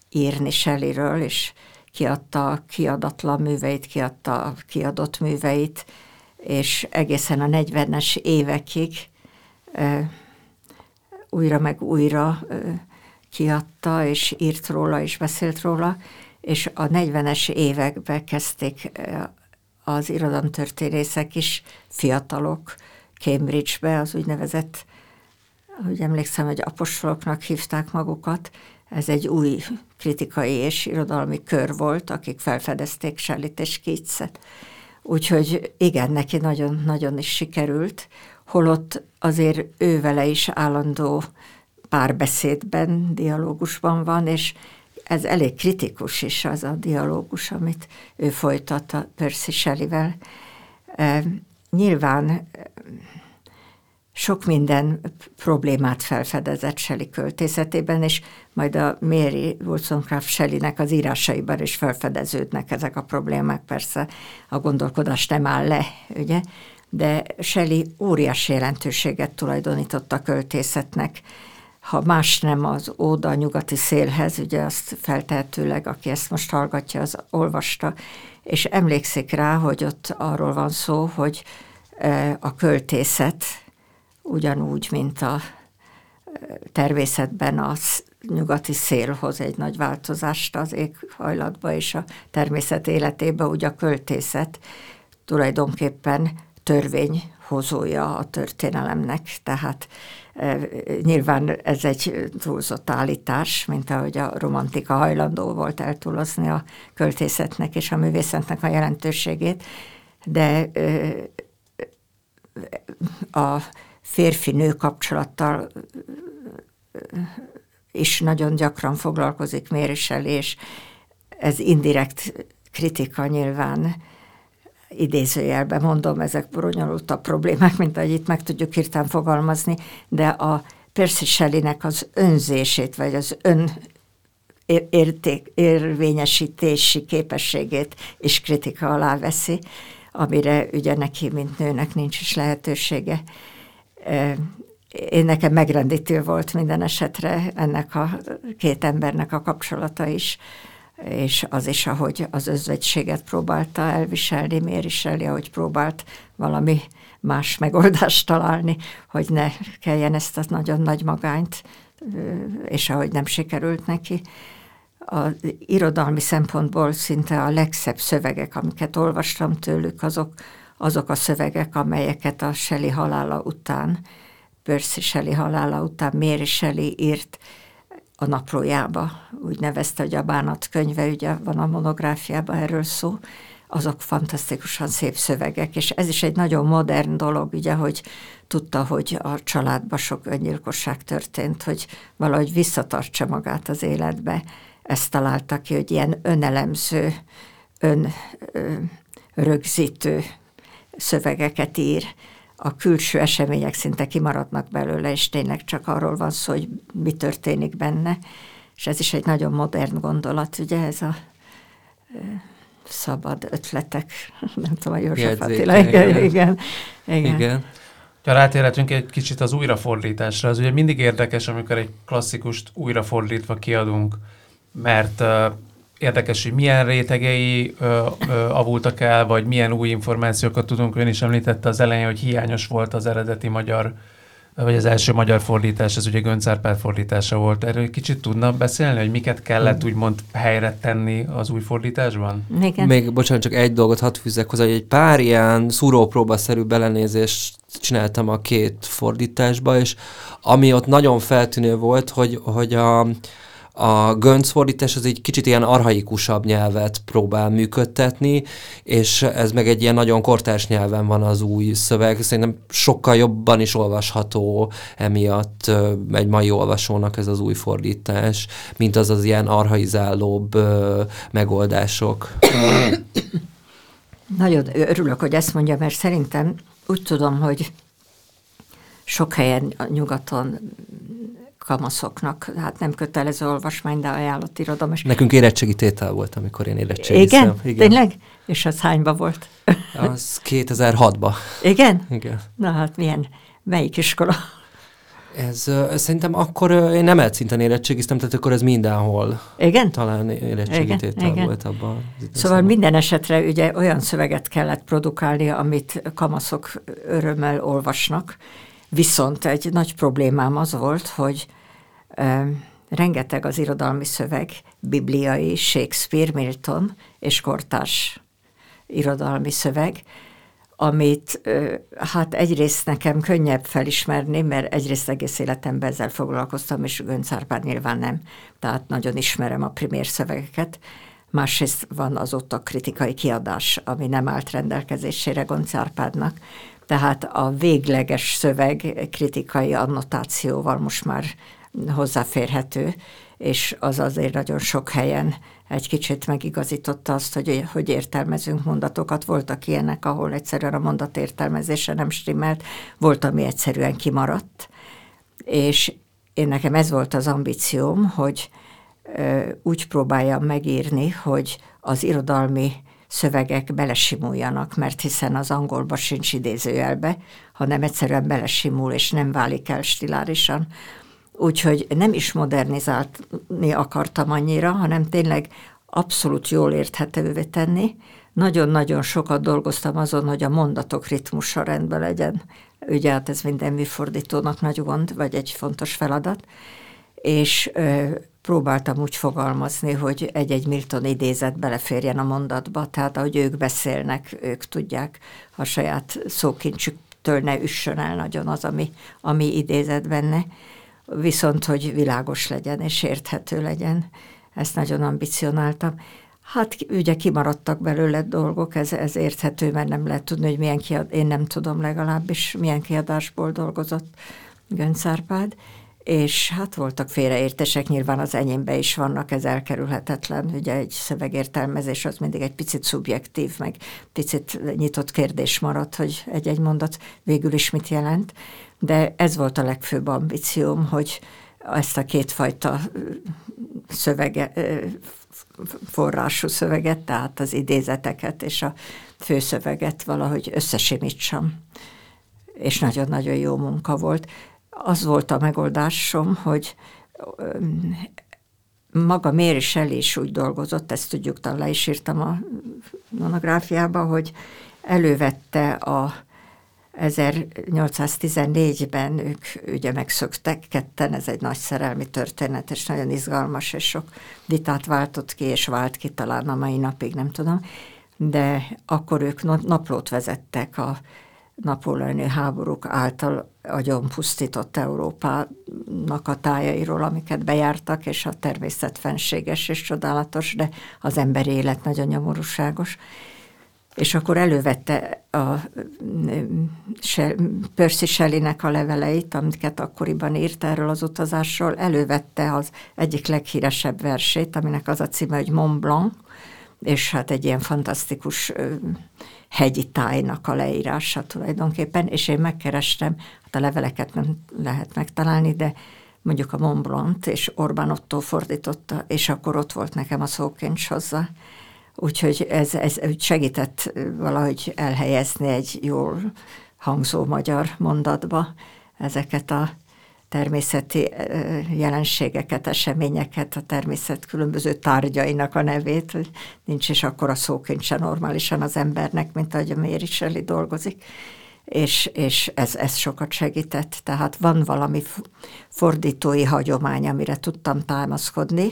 írni Shelleyről, és kiadta kiadatlan műveit, kiadta kiadott műveit, és egészen a 40-es évekig újra meg újra kiadta, és írt róla, és beszélt róla, és a 40-es években kezdték az irodalomtörténészek is, fiatalok, Cambridge-be, az úgynevezett, hogy emlékszem, hogy apostoloknak hívták magukat, ez egy új kritikai és irodalmi kör volt, akik felfedezték Shelley-t és Keatset. Úgyhogy igen, neki nagyon-nagyon is sikerült, holott azért ő vele is állandó párbeszédben, dialógusban van, és ez elég kritikus is az a dialógus, amit ő folytat a Percy Shelley-vel. E, nyilván sok minden problémát felfedezett Shelley költészetében, és majd a Mary Wollstonecraft Shelleynek az írásaiban is felfedeződnek ezek a problémák. Persze a gondolkodás nem áll le, ugye? De Shelley óriási jelentőséget tulajdonított a költészetnek, ha más nem az Óda a nyugati szélhez, ugye azt feltehetőleg, aki ezt most hallgatja, az olvasta, és emlékszik rá, hogy ott arról van szó, hogy e, a költészet ugyanúgy, mint a természetben a nyugati szél hoz egy nagy változást az éghajlatba és a természet életébe, úgy a költészet tulajdonképpen törvényhozója a történelemnek, tehát e, nyilván ez egy túlzott állítás, mint ahogy a romantika hajlandó volt eltúlozni a költészetnek és a művészetnek a jelentőségét, de e, a férfi-nő kapcsolattal is nagyon gyakran foglalkozik Mérésel, és ez indirekt kritika nyilván idézőjelben mondom, ezek bonyolultabb problémák, mint ahogy itt meg tudjuk hirtelen fogalmazni, de a Percy Shelley-nek az önzését, vagy az ön érték, érvényesítési képességét is kritika alá veszi, amire ugye neki, mint nőnek nincs is lehetősége én nekem megrendítő volt minden esetre ennek a két embernek a kapcsolata is, és az is, ahogy az özvegységet próbálta elviselni, mériseli, ahogy próbált valami más megoldást találni, hogy ne kelljen ezt a nagyon nagy magányt, és ahogy nem sikerült neki. Az irodalmi szempontból szinte a legszebb szövegek, amiket olvastam tőlük, azok azok a szövegek, amelyeket a Shelley halála után, Percy Shelley halála után Mary Shelley írt a naplójába, úgy nevezte, hogy a bánat könyve, ugye van a monográfiában erről szó, azok fantasztikusan szép szövegek, és ez is egy nagyon modern dolog, ugye, hogy tudta, hogy a családban sok öngyilkosság történt, hogy valahogy visszatartsa magát az életbe. Ezt találta ki, hogy ilyen önelemző, ön rögzítő szövegeket ír, a külső események szinte kimaradnak belőle, és tényleg csak arról van szó, hogy mi történik benne, és ez is egy nagyon modern gondolat, ugye ez a szabad ötletek, [laughs] nem tudom, a József Attila, igen, igen. igen, igen. Igen. Ha rátérhetünk egy kicsit az újrafordításra, az ugye mindig érdekes, amikor egy klasszikust újrafordítva kiadunk, mert uh, érdekes, hogy milyen rétegei uh, uh, avultak el, vagy milyen új információkat tudunk. Ön is említette az elején, hogy hiányos volt az eredeti magyar, vagy az első magyar fordítás, ez ugye Gönc Árpád fordítása volt. Erről egy kicsit tudna beszélni, hogy miket kellett úgymond helyre tenni az új fordításban? igen. Még, bocsánat, csak egy dolgot hadd fűzzek hozzá, hogy egy pár ilyen szúrópróbaszerű belenézést csináltam a két fordításba, és ami ott nagyon feltűnő volt, hogy, hogy a, a Gönc fordítás az egy kicsit ilyen arhaikusabb nyelvet próbál működtetni, és ez meg egy ilyen nagyon kortárs nyelven van az új szöveg. Szerintem sokkal jobban is olvasható emiatt egy mai olvasónak ez az új fordítás, mint az az ilyen arhaizálóbb megoldások. [coughs] Nagyon örülök, hogy ezt mondja, mert szerintem úgy tudom, hogy sok helyen a nyugaton kamaszoknak, hát nem kötelező olvasmány, de ajánlott irodalom. És Nekünk érettségi tétel volt, amikor én érettségiztem. igen? Tényleg? És az hányba volt? [laughs] Az 2006-ba. Igen? Igen. Na hát milyen, melyik iskola? Ez ö, szerintem akkor ö, én emelt szinten érettségiztem, tehát akkor ez mindenhol Igen? talán érettségi Igen, igen. volt abban. Szóval minden esetre ugye olyan szöveget kellett produkálni, amit kamaszok örömmel olvasnak, viszont egy nagy problémám az volt, hogy ö, rengeteg az irodalmi szöveg, bibliai, Shakespeare, Milton és kortárs irodalmi szöveg, amit ö, hát egyrészt nekem könnyebb felismerni, mert egyrészt egész életemben ezzel foglalkoztam, és Gönc Árpád nyilván nem, tehát nagyon ismerem a primér szövegeket. Másrészt van azóta kritikai kiadás, ami nem állt rendelkezésére Gönc Árpádnak, tehát a végleges szöveg kritikai annotációval most már hozzáférhető, és az azért nagyon sok helyen egy kicsit megigazította azt, hogy, hogy értelmezünk mondatokat. Voltak ilyenek, ahol egyszerűen a mondat értelmezése nem stimmelt, volt, ami egyszerűen kimaradt, és én nekem ez volt az ambícióm, hogy ö, úgy próbáljam megírni, hogy az irodalmi szövegek belesimuljanak, mert hiszen az angolba sincs idézőjelbe, hanem egyszerűen belesimul, és nem válik el stilárisan. Úgyhogy nem is modernizálni akartam annyira, hanem tényleg abszolút jól érthetővé tenni. Nagyon-nagyon sokat dolgoztam azon, hogy a mondatok ritmusa rendben legyen. Ugye hát ez minden műfordítónak nagy gond, vagy egy fontos feladat. És ö, próbáltam úgy fogalmazni, hogy egy-egy Milton idézet beleférjen a mondatba, tehát ahogy ők beszélnek, ők tudják a saját szókincsüktől ne üssön el nagyon az, ami, ami idézet benne viszont hogy világos legyen és érthető legyen. Ezt nagyon ambicionáltam. Hát ugye kimaradtak belőle dolgok, ez, ez érthető, mert nem lehet tudni, hogy milyen kiad, én nem tudom legalábbis, milyen kiadásból dolgozott Gönc Árpád, és hát voltak félreértések, nyilván az enyémben is vannak, ez elkerülhetetlen, ugye egy szövegértelmezés az mindig egy picit szubjektív, meg picit nyitott kérdés maradt, hogy egy-egy mondat végül is mit jelent, de ez volt a legfőbb ambícióm, hogy ezt a kétfajta szövege, forrású szöveget, tehát az idézeteket és a főszöveget valahogy összesimítsam. És nagyon-nagyon jó munka volt. Az volt a megoldásom, hogy maga Mary Shelley is úgy dolgozott, ezt tudjuk, talán le is írtam a monográfiába, hogy elővette a 1814-ben ők ugye megszöktek ketten, ez egy nagy szerelmi történet, és nagyon izgalmas, és sok vitát váltott ki, és vált ki talán a mai napig, nem tudom, de akkor ők naplót vezettek a napóleoni háborúk által agyon pusztított Európának a tájairól, amiket bejártak, és a természet fenséges és csodálatos, de az emberi élet nagyon nyomorúságos. És akkor elővette a Percy Shelley-nek a leveleit, amiket akkoriban írt erről az utazásról, elővette az egyik leghíresebb versét, aminek az a címe, hogy Mont Blanc, és hát egy ilyen fantasztikus hegyi tájnak a leírása tulajdonképpen, és én megkerestem, hát a leveleket nem lehet megtalálni, de mondjuk a Mont Blanc-t, és Orbán Otto fordította, és akkor ott volt nekem a szókincs hozzá. Úgyhogy ez, ez segített valahogy elhelyezni egy jól hangzó magyar mondatba ezeket a természeti jelenségeket, eseményeket, a természet különböző tárgyainak a nevét, hogy nincs is akkor a szókincse normálisan az embernek, mint ahogy a Méri Shelley dolgozik, és, és ez, ez sokat segített. Tehát van valami fordítói hagyomány, amire tudtam támaszkodni,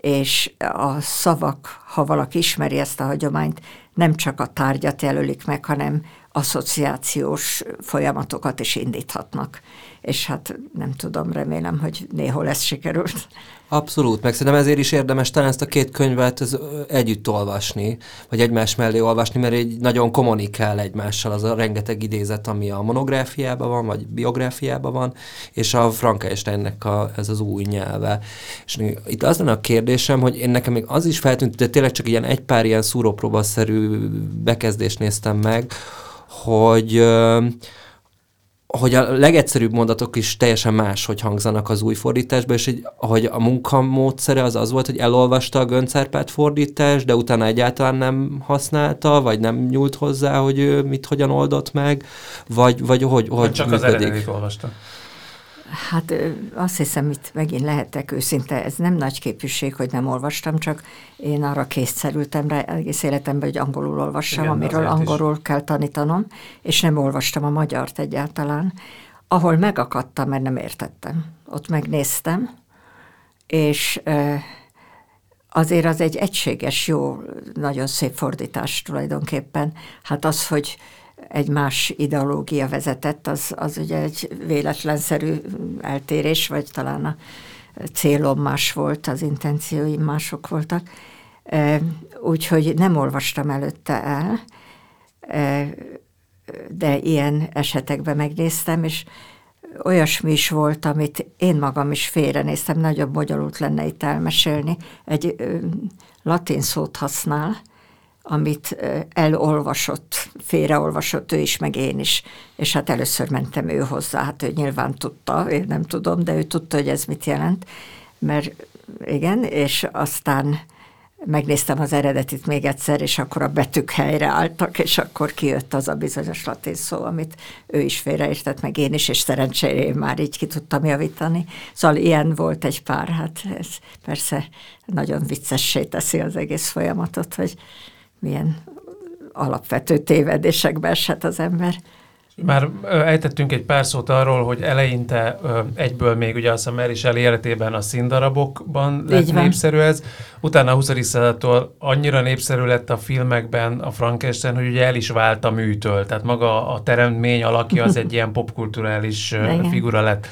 és a szavak, ha valaki ismeri ezt a hagyományt, nem csak a tárgyat jelölik meg, hanem asszociációs folyamatokat is indíthatnak. És hát nem tudom, remélem, hogy néhol ez sikerült. Abszolút, meg szerintem ezért is érdemes talán ezt a két könyvet ez együtt olvasni, vagy egymás mellé olvasni, mert egy nagyon kommunikál egymással az a rengeteg idézet, ami a monográfiában van, vagy biográfiában van, és a Frankensteinnek a, ez az új nyelve. És itt az lenne a kérdésem, hogy én nekem még az is feltűnt, de tényleg csak ilyen egy pár ilyen szúrópróbaszerű bekezdést néztem meg, hogy hogy a legegyszerűbb mondatok is teljesen más, hogy hangzanak az új fordításba, és hogy, hogy a munkamódszere az az volt, hogy elolvasta a Göncárpát fordítást, de utána egyáltalán nem használta, vagy nem nyúlt hozzá, hogy ő mit hogyan oldott meg, vagy, vagy hogy, hogy Csak működik. az olvasta. Hát azt hiszem, itt megint lehetek őszinte, ez nem nagy képűség, hogy nem olvastam, csak én arra készszerültem rá egész életemben, hogy angolul olvassam, Igen, amiről angolul is. kell tanítanom, és nem olvastam a magyart egyáltalán, ahol megakadtam, mert nem értettem. Ott megnéztem, és azért az egy egységes, jó, nagyon szép fordítás tulajdonképpen. Hát az, hogy egy más ideológia vezetett, az, az ugye egy véletlenszerű eltérés, vagy talán a célom más volt, az intencióim mások voltak. Úgyhogy nem olvastam előtte el, de ilyen esetekben megnéztem, és olyasmi is volt, amit én magam is félrenéztem, nagyobb bonyolult lenne itt elmesélni. Egy latin szót használ, amit elolvasott, félreolvasott ő is, meg én is. És hát először mentem ő hozzá, hát ő nyilván tudta, én nem tudom, de ő tudta, hogy ez mit jelent. Mert igen, és aztán megnéztem az eredetit még egyszer, és akkor a betűk helyre álltak, és akkor kijött az a bizonyos latin szó, amit ő is félreértett, meg én is, és szerencsére én már így ki tudtam javítani. Szóval ilyen volt egy pár, hát ez persze nagyon viccessé teszi az egész folyamatot, hogy milyen alapvető tévedésekbe esett az ember. Már ejtettünk egy pár szót arról, hogy eleinte egyből még ugye azt a Mary Shelley életében a színdarabokban lett népszerű ez, utána a 20. századtól annyira népszerű lett a filmekben a Frankenstein, hogy ugye el is vált a műtől, tehát maga a teremtmény alakja az [laughs] egy ilyen popkulturális figura lett.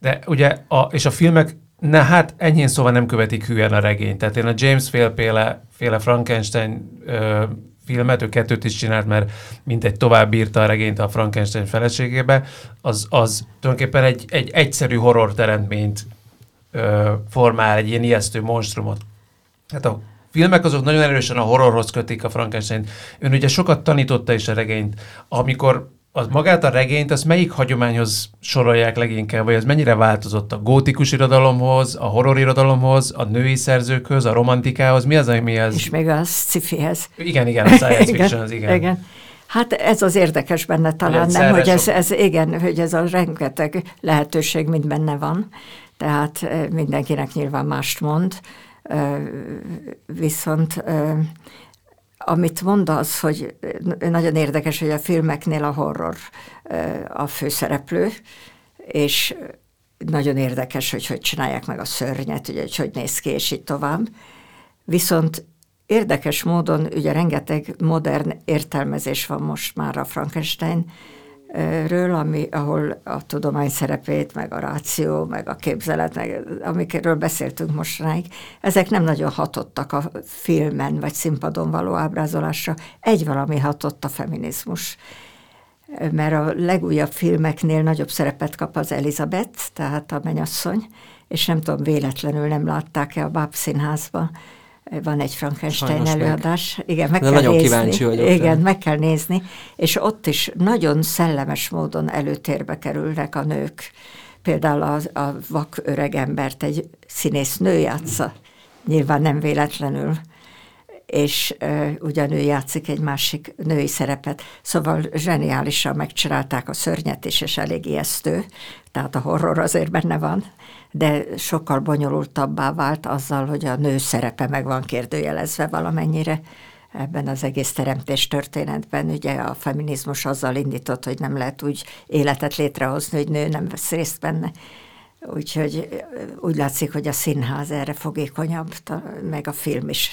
De ugye, a, és a filmek ne, hát enyhén szóval nem követik hülyen a regényt. Tehát én a James féle, féle Frankenstein ö, filmet, ő kettőt is csinált, mert mindegy tovább írta a regényt a Frankenstein feleségébe, az, az tulajdonképpen egy, egy egyszerű horror teremtményt ö, formál, egy ilyen ijesztő monstrumot. Hát a filmek azok nagyon erősen a horrorhoz kötik a Frankenstein. Ön ugye sokat tanította is a regényt. Amikor az magát a regényt, az melyik hagyományhoz sorolják leginkább, vagy az mennyire változott a gótikus irodalomhoz, a horror irodalomhoz, a női szerzőkhöz, a romantikához, mi az, ami ez? És még a sci-fihez. Igen, igen, a science [laughs] fiction az igen. igen. Hát ez az érdekes benne talán, nem, hogy ez, ez, igen, hogy ez a rengeteg lehetőség mind benne van, tehát eh, mindenkinek nyilván mást mond, eh, viszont eh, amit mond az, hogy nagyon érdekes, hogy a filmeknél a horror a főszereplő, és nagyon érdekes, hogy hogy csinálják meg a szörnyet, ugye, hogy hogy néz ki, és így tovább. Viszont érdekes módon ugye rengeteg modern értelmezés van most már a Frankenstein ről, ami, ahol a tudomány szerepét, meg a ráció, meg a képzelet, meg amikről beszéltünk mostanáig, ezek nem nagyon hatottak a filmen vagy színpadon való ábrázolásra. Egy valami hatott a feminizmus mert a legújabb filmeknél nagyobb szerepet kap az Elizabeth, tehát a menyasszony, és nem tudom, véletlenül nem látták-e a Bábszínházban, van egy Frankenstein Sajnos előadás. Meg. Igen, meg De kell nagyon nézni. kíváncsi vagyok. Igen, meg kell nézni, és ott is nagyon szellemes módon előtérbe kerülnek a nők. Például a, a vak öreg embert egy színész nő játsza, nyilván nem véletlenül. És uh, ugyan ő játszik egy másik női szerepet, szóval zseniálisan megcsinálták a szörnyet is, és elég ijesztő, tehát a horror azért benne van, de sokkal bonyolultabbá vált azzal, hogy a nő szerepe meg van kérdőjelezve valamennyire ebben az egész teremtés történetben. Ugye a feminizmus azzal indított, hogy nem lehet úgy életet létrehozni, hogy nő nem vesz részt benne. Úgyhogy úgy látszik, hogy a színház erre fogékonyabb, meg a film is.